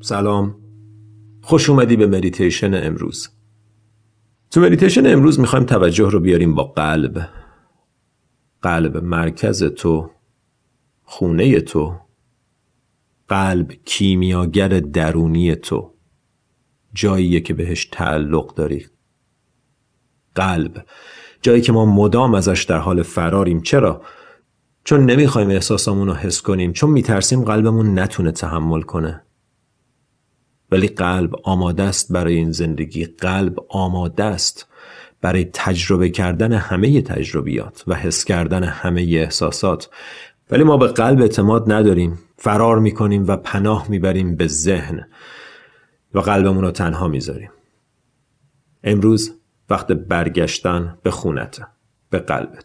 سلام. خوش اومدی به مدیتیشن امروز. تو مدیتیشن امروز می‌خوایم توجه رو بیاریم به قلب. قلب مرکز تو خونه تو قلب کیمیاگر درونی تو جاییه که بهش تعلق داری. قلب جایی که ما مدام ازش در حال فراریم. چرا؟ چون نمی‌خوایم احساسامون رو حس کنیم. چون میترسیم قلبمون نتونه تحمل کنه. ولی قلب آماده است برای این زندگی. قلب آماده است برای تجربه کردن همه تجربیات و حس کردن همه احساسات. ولی ما به قلب اعتماد نداریم. فرار می‌کنیم و پناه می‌بریم به ذهن و قلبمون رو تنها می‌ذاریم. امروز وقت برگشتن به خونته به قلبت.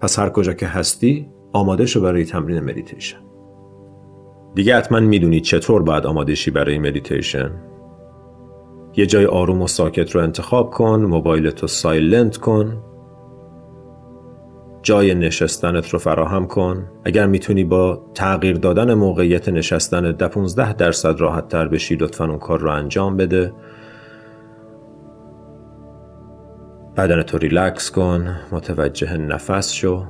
پس هر کجا که هستی آماده شو برای تمرین مدیتیشن. دیگه حتما می‌دونی چطور باید آماده شی برای مدیتیشن. یه جای آروم و ساکت رو انتخاب کن موبایلت رو silent کن. جای نشستنت رو فراهم کن. اگر می‌تونی با تغییر دادن موقعیت نشستن ده 15 درصد راحت تر بشی لطفا اون کار رو انجام بده. بدن تو ریلکس کن متوجه نفس شو.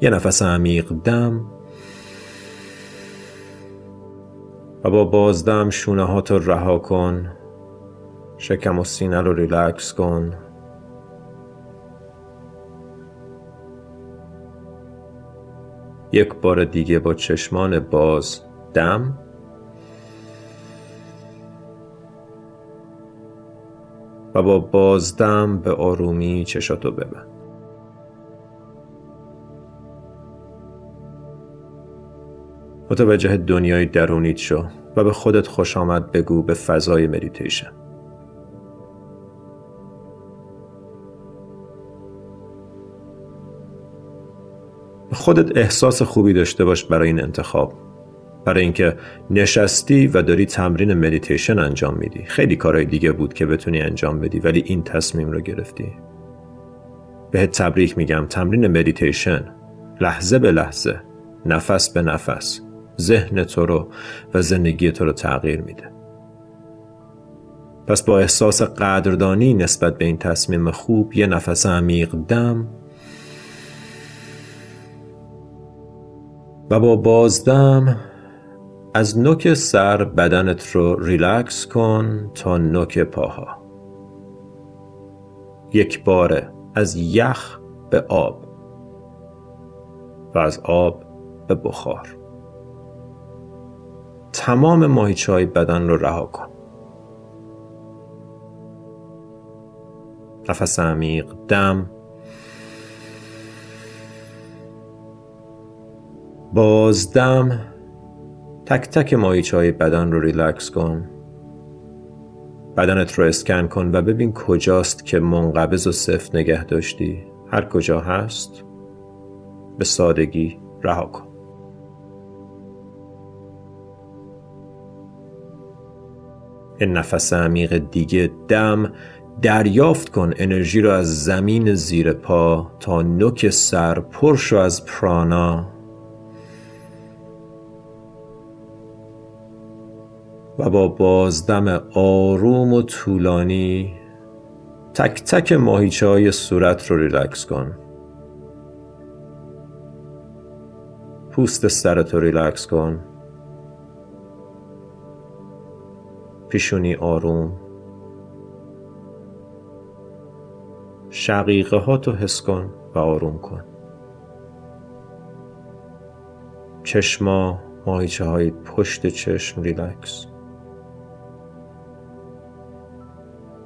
یه نفس عمیق دم و با بازدم شونه ها تو رها کن شکم و سینه رو ریلکس کن. یک بار دیگه با چشمان باز دم. و با بازدم به آرومی چشاتو ببند. متوجه دنیای درونیت شو و به خودت خوش آمد بگو به فضای مدیتیشن خودت احساس خوبی داشته باش برای این انتخاب. برای اینکه نشستی و داری تمرین مدیتیشن انجام میدی. خیلی کارهای دیگه بود که بتونی انجام بدی ولی این تصمیم رو گرفتی. بهت تبریک میگم تمرین مدیتیشن لحظه به لحظه نفس به نفس. ذهن تو رو و زندگی تو رو تغییر میده. پس با احساس قدردانی نسبت به این تصمیم خوب یه نفس عمیق دم و با بازدم از نوک سر بدنت رو ریلکس کن تا نوک پاها. یک باره از یخ به آب و از آب به بخار. تمام ماهیچه های بدن رو رها کن. نفس عمیق دم. بازدم تک تک ماهیچه های بدن رو ریلکس کن. بدنت رو اسکن کن و ببین کجاست که منقبض و سفت نگه داشتی. هر کجا هست به سادگی رها کن. نفس عمیق دیگه دم دریافت کن انرژی رو از زمین زیر پا تا نوک سر پر شو از پرانا. و با بازدم آروم و طولانی تک تک ماهیچه های صورت رو ریلکس کن. پوست سرت رو ریلکس کن. پیشونی آروم. شقیقه ها تو حس کن و آروم کن. چشما ماهیچه های پشت چشم ریلکس.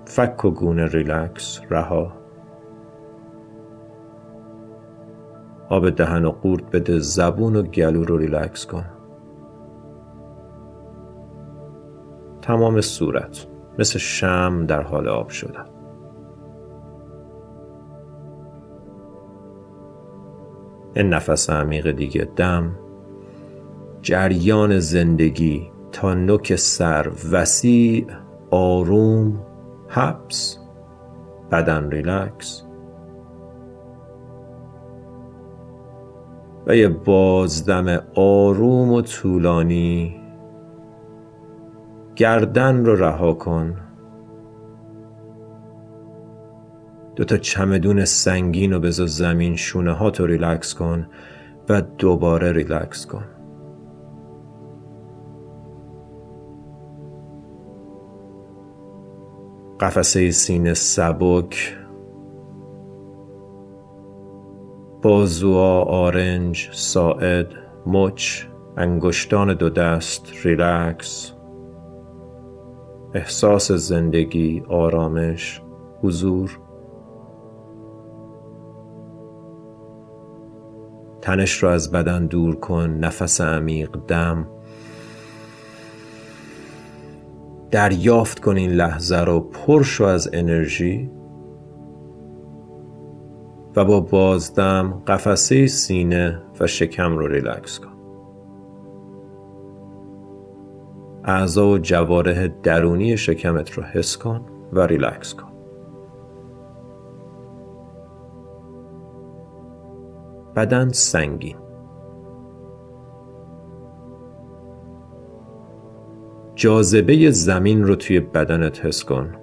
فک و گونه ریلکس رها. آب دهن و قورت بده زبون و گلو رو ریلکس کن. تمام صورت مثل شمع در حال آب شدن. این نفس عمیق دیگه دم جریان زندگی تا نوک سر وسیع آروم حبس بدن ریلکس. و یه بازدم آروم و طولانی گردن رو رها کن. دو تا چمدون سنگین رو بذار زمین شونه ها تو ریلکس کن و دوباره ریلکس کن. قفسه سینه سبک بازوها آرنج ساعد مچ انگشتان دو دست ریلکس. احساس زندگی آرامش حضور. تنش رو از بدن دور کن نفس عمیق دم. دریافت کن این لحظه رو پرشو از انرژی. و با بازدم قفسه سینه و شکم رو ریلکس کن. اعضا و جوارح درونی شکمت رو حس کن و ریلکس کن. بدن سنگین. جاذبه زمین رو توی بدنت حس کن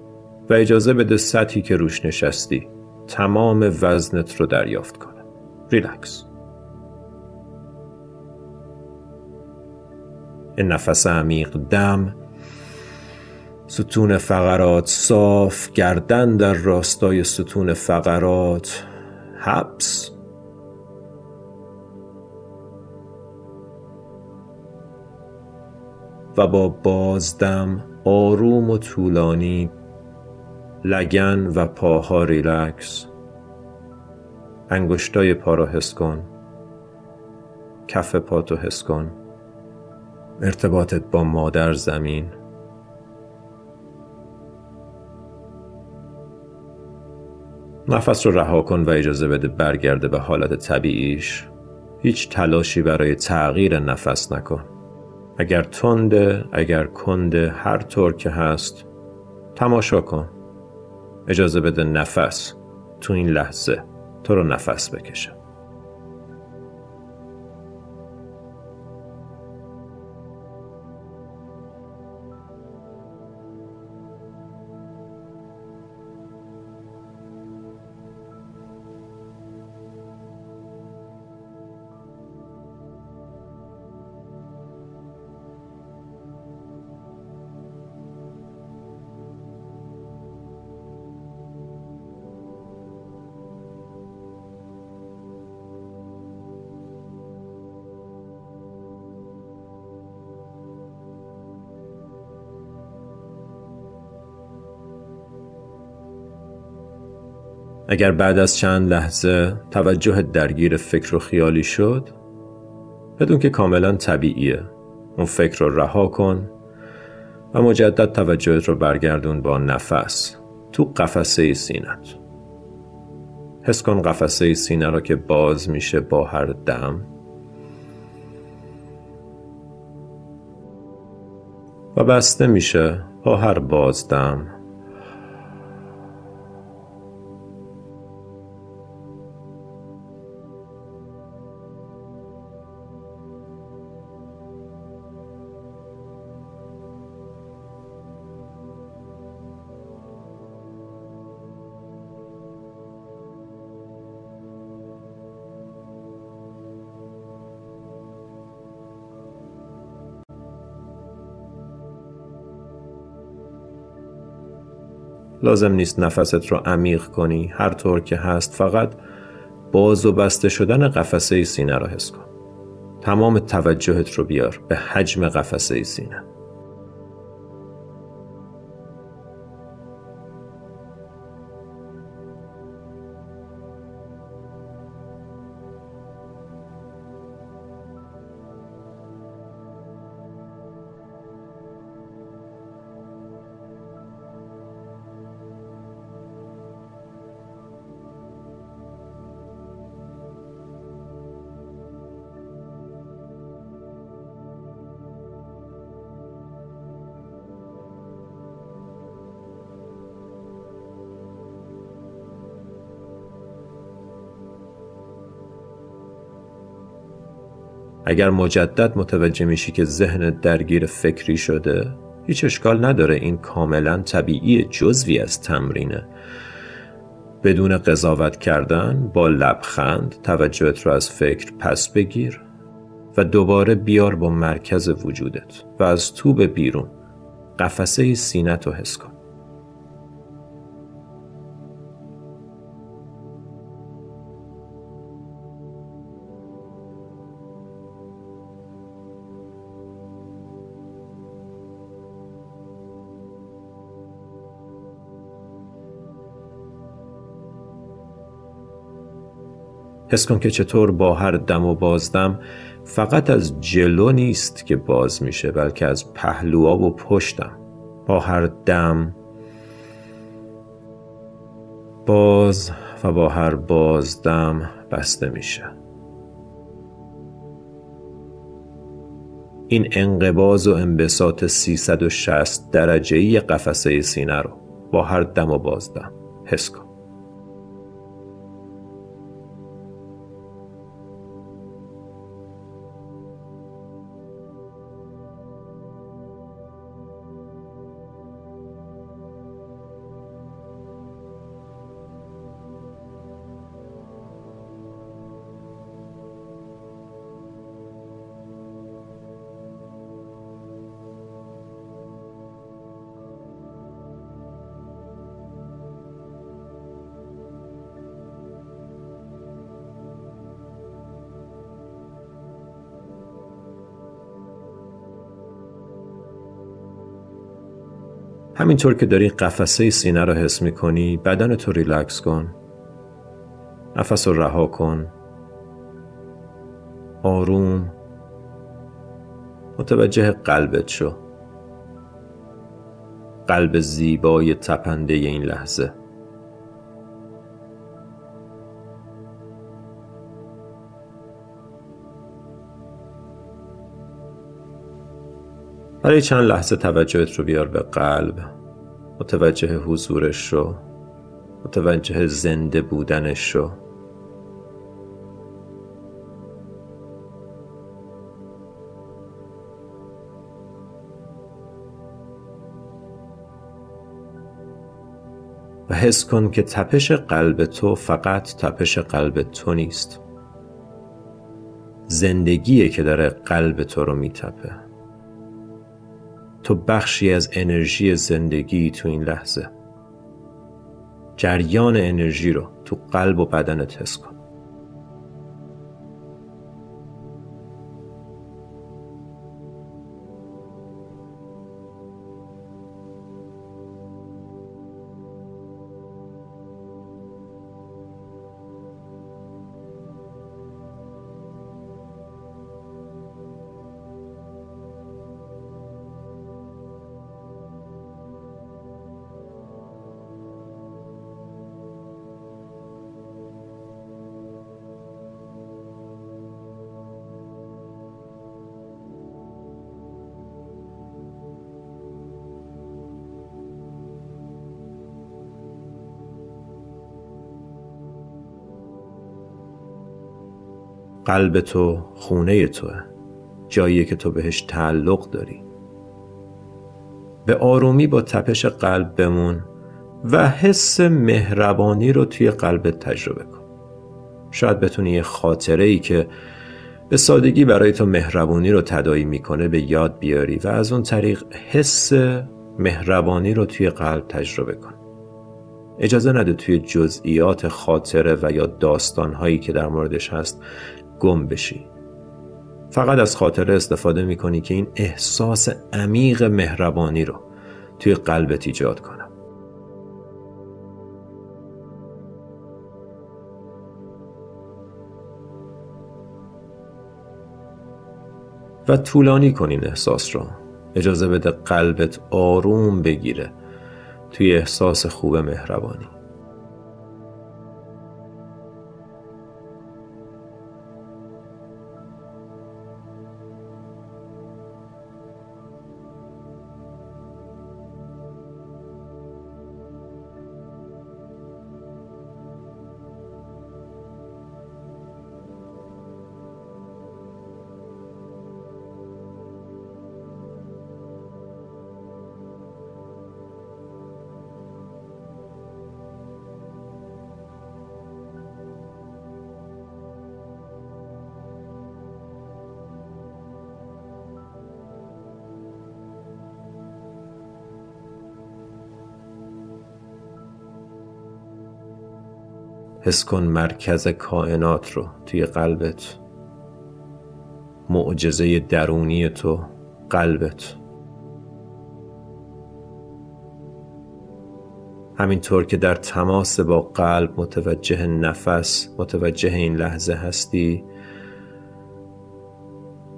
و اجازه بده سطحی که روش نشستی تمام وزنت رو دریافت کنه. ریلکس. نفس عمیق دم ستون فقرات صاف گردن در راستای ستون فقرات حبس. و با بازدم آروم و طولانی لگن و پاها ریلکس. انگشتای پا را حس کن. کف پاتو حس کن. ارتباطت با مادر زمین؟ نفس رو رها کن و اجازه بده برگرده به حالت طبیعیش. هیچ تلاشی برای تغییر نفس نکن. اگر تنده اگر کنده هر طور که هست تماشا کن. اجازه بده نفس تو این لحظه تو رو نفس بکشه. اگر بعد از چند لحظه توجه درگیر فکر و خیالی شد بدون که کاملا طبیعیه. اون فکر رو رها کن و مجدد توجهت رو برگردون با نفس تو قفسه سینت. حس کن قفسه سینه را که باز میشه با هر دم. و بسته میشه با هر بازدم. لازم نیست نفست رو عمیق کنی. هر طور که هست فقط باز و بسته شدن قفسه سینه را حس کن. تمام توجهت رو بیار به حجم قفسه سینه. اگر مجدد متوجه میشی که ذهن درگیر فکری شده هیچ اشکال نداره این کاملا طبیعی جزوی از تمرینه. بدون قضاوت کردن با لبخند توجهت رو از فکر پس بگیر و دوباره بیار با مرکز وجودت و از تو به بیرون. قفسه سینت رو حس کن. حس کن که چطور با هر دم و بازدم فقط از جلو نیست که باز میشه بلکه از پهلوها و پشتم. با هر دم باز و با هر بازدم بسته میشه. این انقباز و انبساط 360 درجه ای قفسه سینه رو با هر دم و بازدم. حس کن. همینطور که داری قفسه سینه رو حس می‌کنی بدن تو ریلکس کن. نفس رو رها کن. آروم. متوجه قلبت شو. قلب زیبای تپنده این لحظه. برای چند لحظه توجهت رو بیار به قلب. متوجه حضورش شو متوجه زنده بودنش شو و حس کن که تپش قلب تو فقط تپش قلب تو نیست. زندگیه که داره قلب تو رو میتپه. تو بخشی از انرژی زندگی تو این لحظه. جریان انرژی رو تو قلب و بدنت حس کن. قلب تو خونه توه جایی که تو بهش تعلق داری. به آرومی با تپش قلب بمون و حس مهربانی رو توی قلبت تجربه کن. شاید بتونی یه خاطره ای که به سادگی برای تو مهربانی رو تدایی می‌کنه به یاد بیاری و از اون طریق حس مهربانی رو توی قلب تجربه کن. اجازه نده توی جزئیات خاطره و یا داستانهایی که در موردش هست گم بشی. فقط از خاطره استفاده می‌کنی که این احساس عمیق مهربانی رو توی قلبت ایجاد کنم. و طولانی کنین احساس رو. اجازه بده قلبت آروم بگیره توی احساس خوب مهربانی. حس کن مرکز کائنات رو توی قلبت. معجزه درونی تو قلبت. همینطور که در تماس با قلب متوجه نفس متوجه این لحظه هستی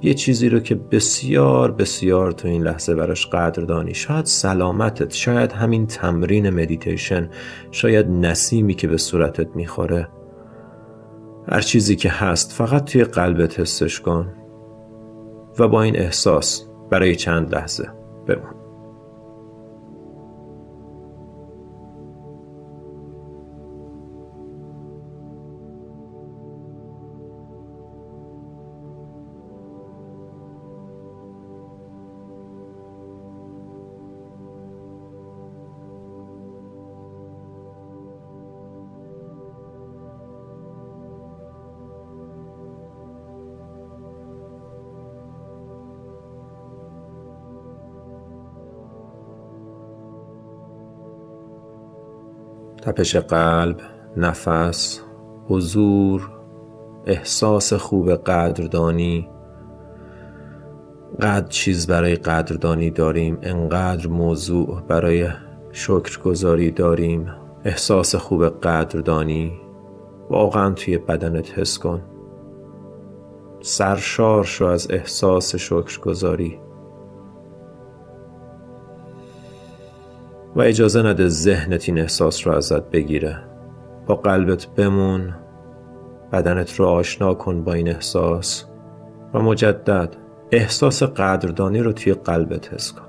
یه چیزی رو که بسیار بسیار تو این لحظه براش قدردانی شاید سلامتت شاید همین تمرین مدیتیشن شاید نسیمی که به صورتت می‌خوره. هر چیزی که هست فقط توی قلبت حسش کن و با این احساس برای چند لحظه بمون. تپش قلب نفس حضور احساس خوب قدردانی. قدر چیز برای قدردانی داریم انقدر موضوع برای شکرگزاری داریم. احساس خوب قدردانی. واقعا توی بدنت حس کن. سرشار شو از احساس شکرگزاری. و اجازه نده ذهنت این احساس رو ازت بگیره. با قلبت بمون بدنت رو آشنا کن با این احساس و مجدد احساس قدردانی رو توی قلبت حس کن.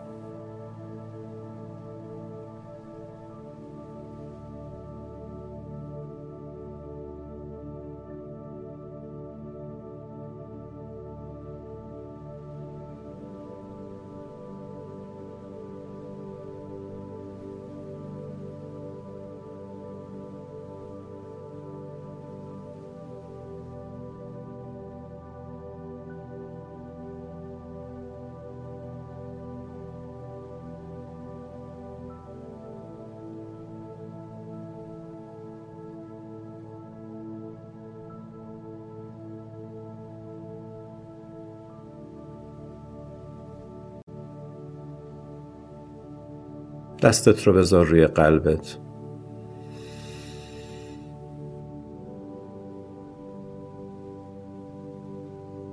دستت رو بذار روی قلبت.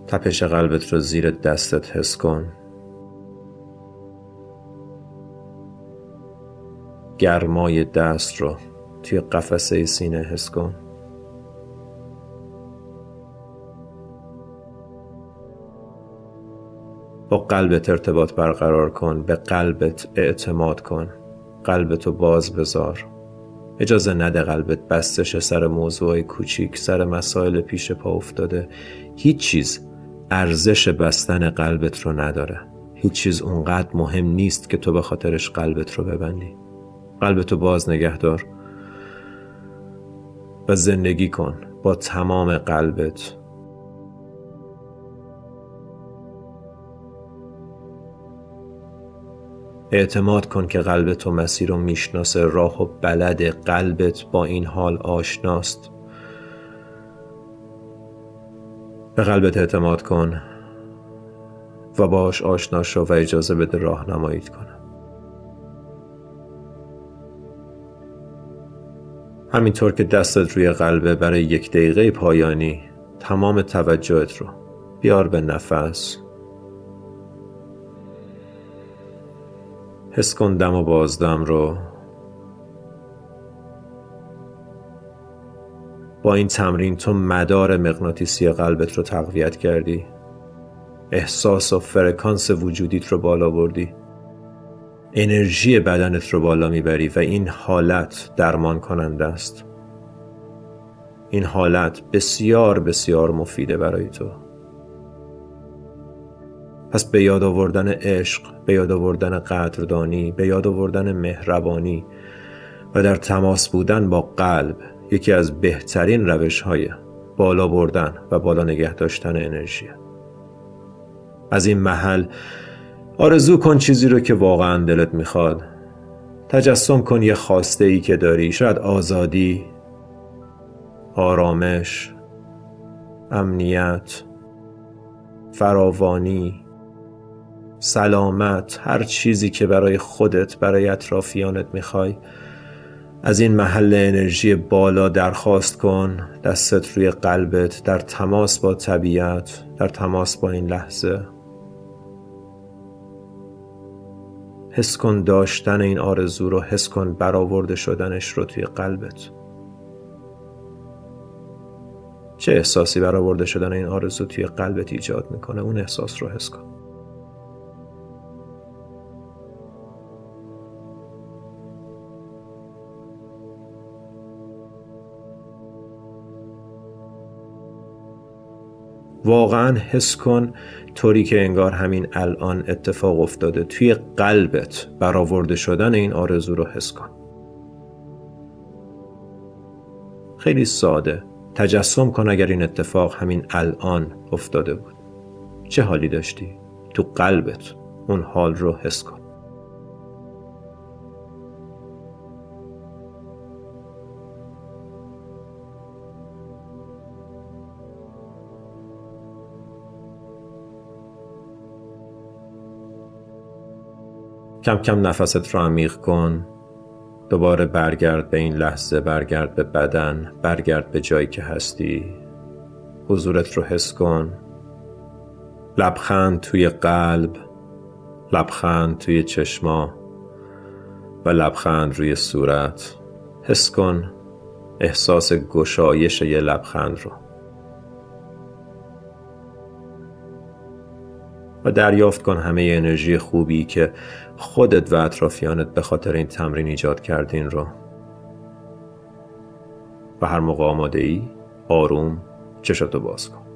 تپش قلبت رو زیر دستت حس کن. گرمای دست رو توی قفسه سینه حس کن. با قلبت ارتباط برقرار کن به قلبت اعتماد کن. قلبتو باز بذار. اجازه نده قلبت بستش سر موضوع کوچیک سر مسائل پیش پا افتاده. هیچ چیز ارزش بستن قلبت رو نداره. هیچ چیز اونقدر مهم نیست که تو به خاطرش قلبت رو ببندی. قلبتو باز نگه دار و زندگی کن. با تمام قلبت اعتماد کن که قلب تو مسیر رو می‌شناسه. راه و بلد قلبت با این حال آشناست. به قلبت اعتماد کن و باش آشنا شو و اجازه بده راهنماییت کنه. همینطور که دستت روی قلبه برای یک دقیقه پایانی تمام توجهت رو بیار به نفس. حس کن دم و بازدم رو. با این تمرین تو مدار مغناطیسی قلبت رو تقویت کردی. احساس و فرکانس وجودیت رو بالا بردی. انرژی بدنت رو بالا می‌بری و این حالت درمان کننده است. این حالت بسیار بسیار مفیده برای تو. پس به یاد آوردن عشق به یاد آوردن قدردانی به یاد آوردن مهربانی و در تماس بودن با قلب یکی از بهترین روش های بالا بردن و بالا نگه داشتن انرژی. از این محل آرزو کن چیزی رو که واقعا دلت می‌خواد. تجسم کن یه خواسته ای که داری شاید آزادی آرامش امنیت فراوانی. سلامت هر چیزی که برای خودت برای اطرافیانت می‌خوای. از این محل انرژی بالا درخواست کن دستت روی قلبت در تماس با طبیعت در تماس با این لحظه. حس کن داشتن این آرزو رو حس کن برآورده شدنش رو توی قلبت. چه احساسی برآورده شدن این آرزو توی قلبت ایجاد می‌کنه؟ اون احساس رو حس کن. واقعا حس کن طوری که انگار همین الان اتفاق افتاده. توی قلبت برآورده شدن این آرزو رو حس کن. خیلی ساده. تجسم کن اگر این اتفاق همین الان افتاده بود. چه حالی داشتی؟ تو قلبت اون حال رو حس کن. کم کم نفست رو عمیق کن. دوباره برگرد به این لحظه برگرد به بدن برگرد به جایی که هستی. حضورت رو حس کن. لبخند توی قلب لبخند توی چشما و لبخند روی صورت. حس کن احساس گشایش یه لبخند رو. و دریافت کن همه انرژی خوبی که خودت و اطرافیانت به خاطر این تمرین ایجاد کردین رو. و هر موقع آماده ای آروم چشاتو باز کن.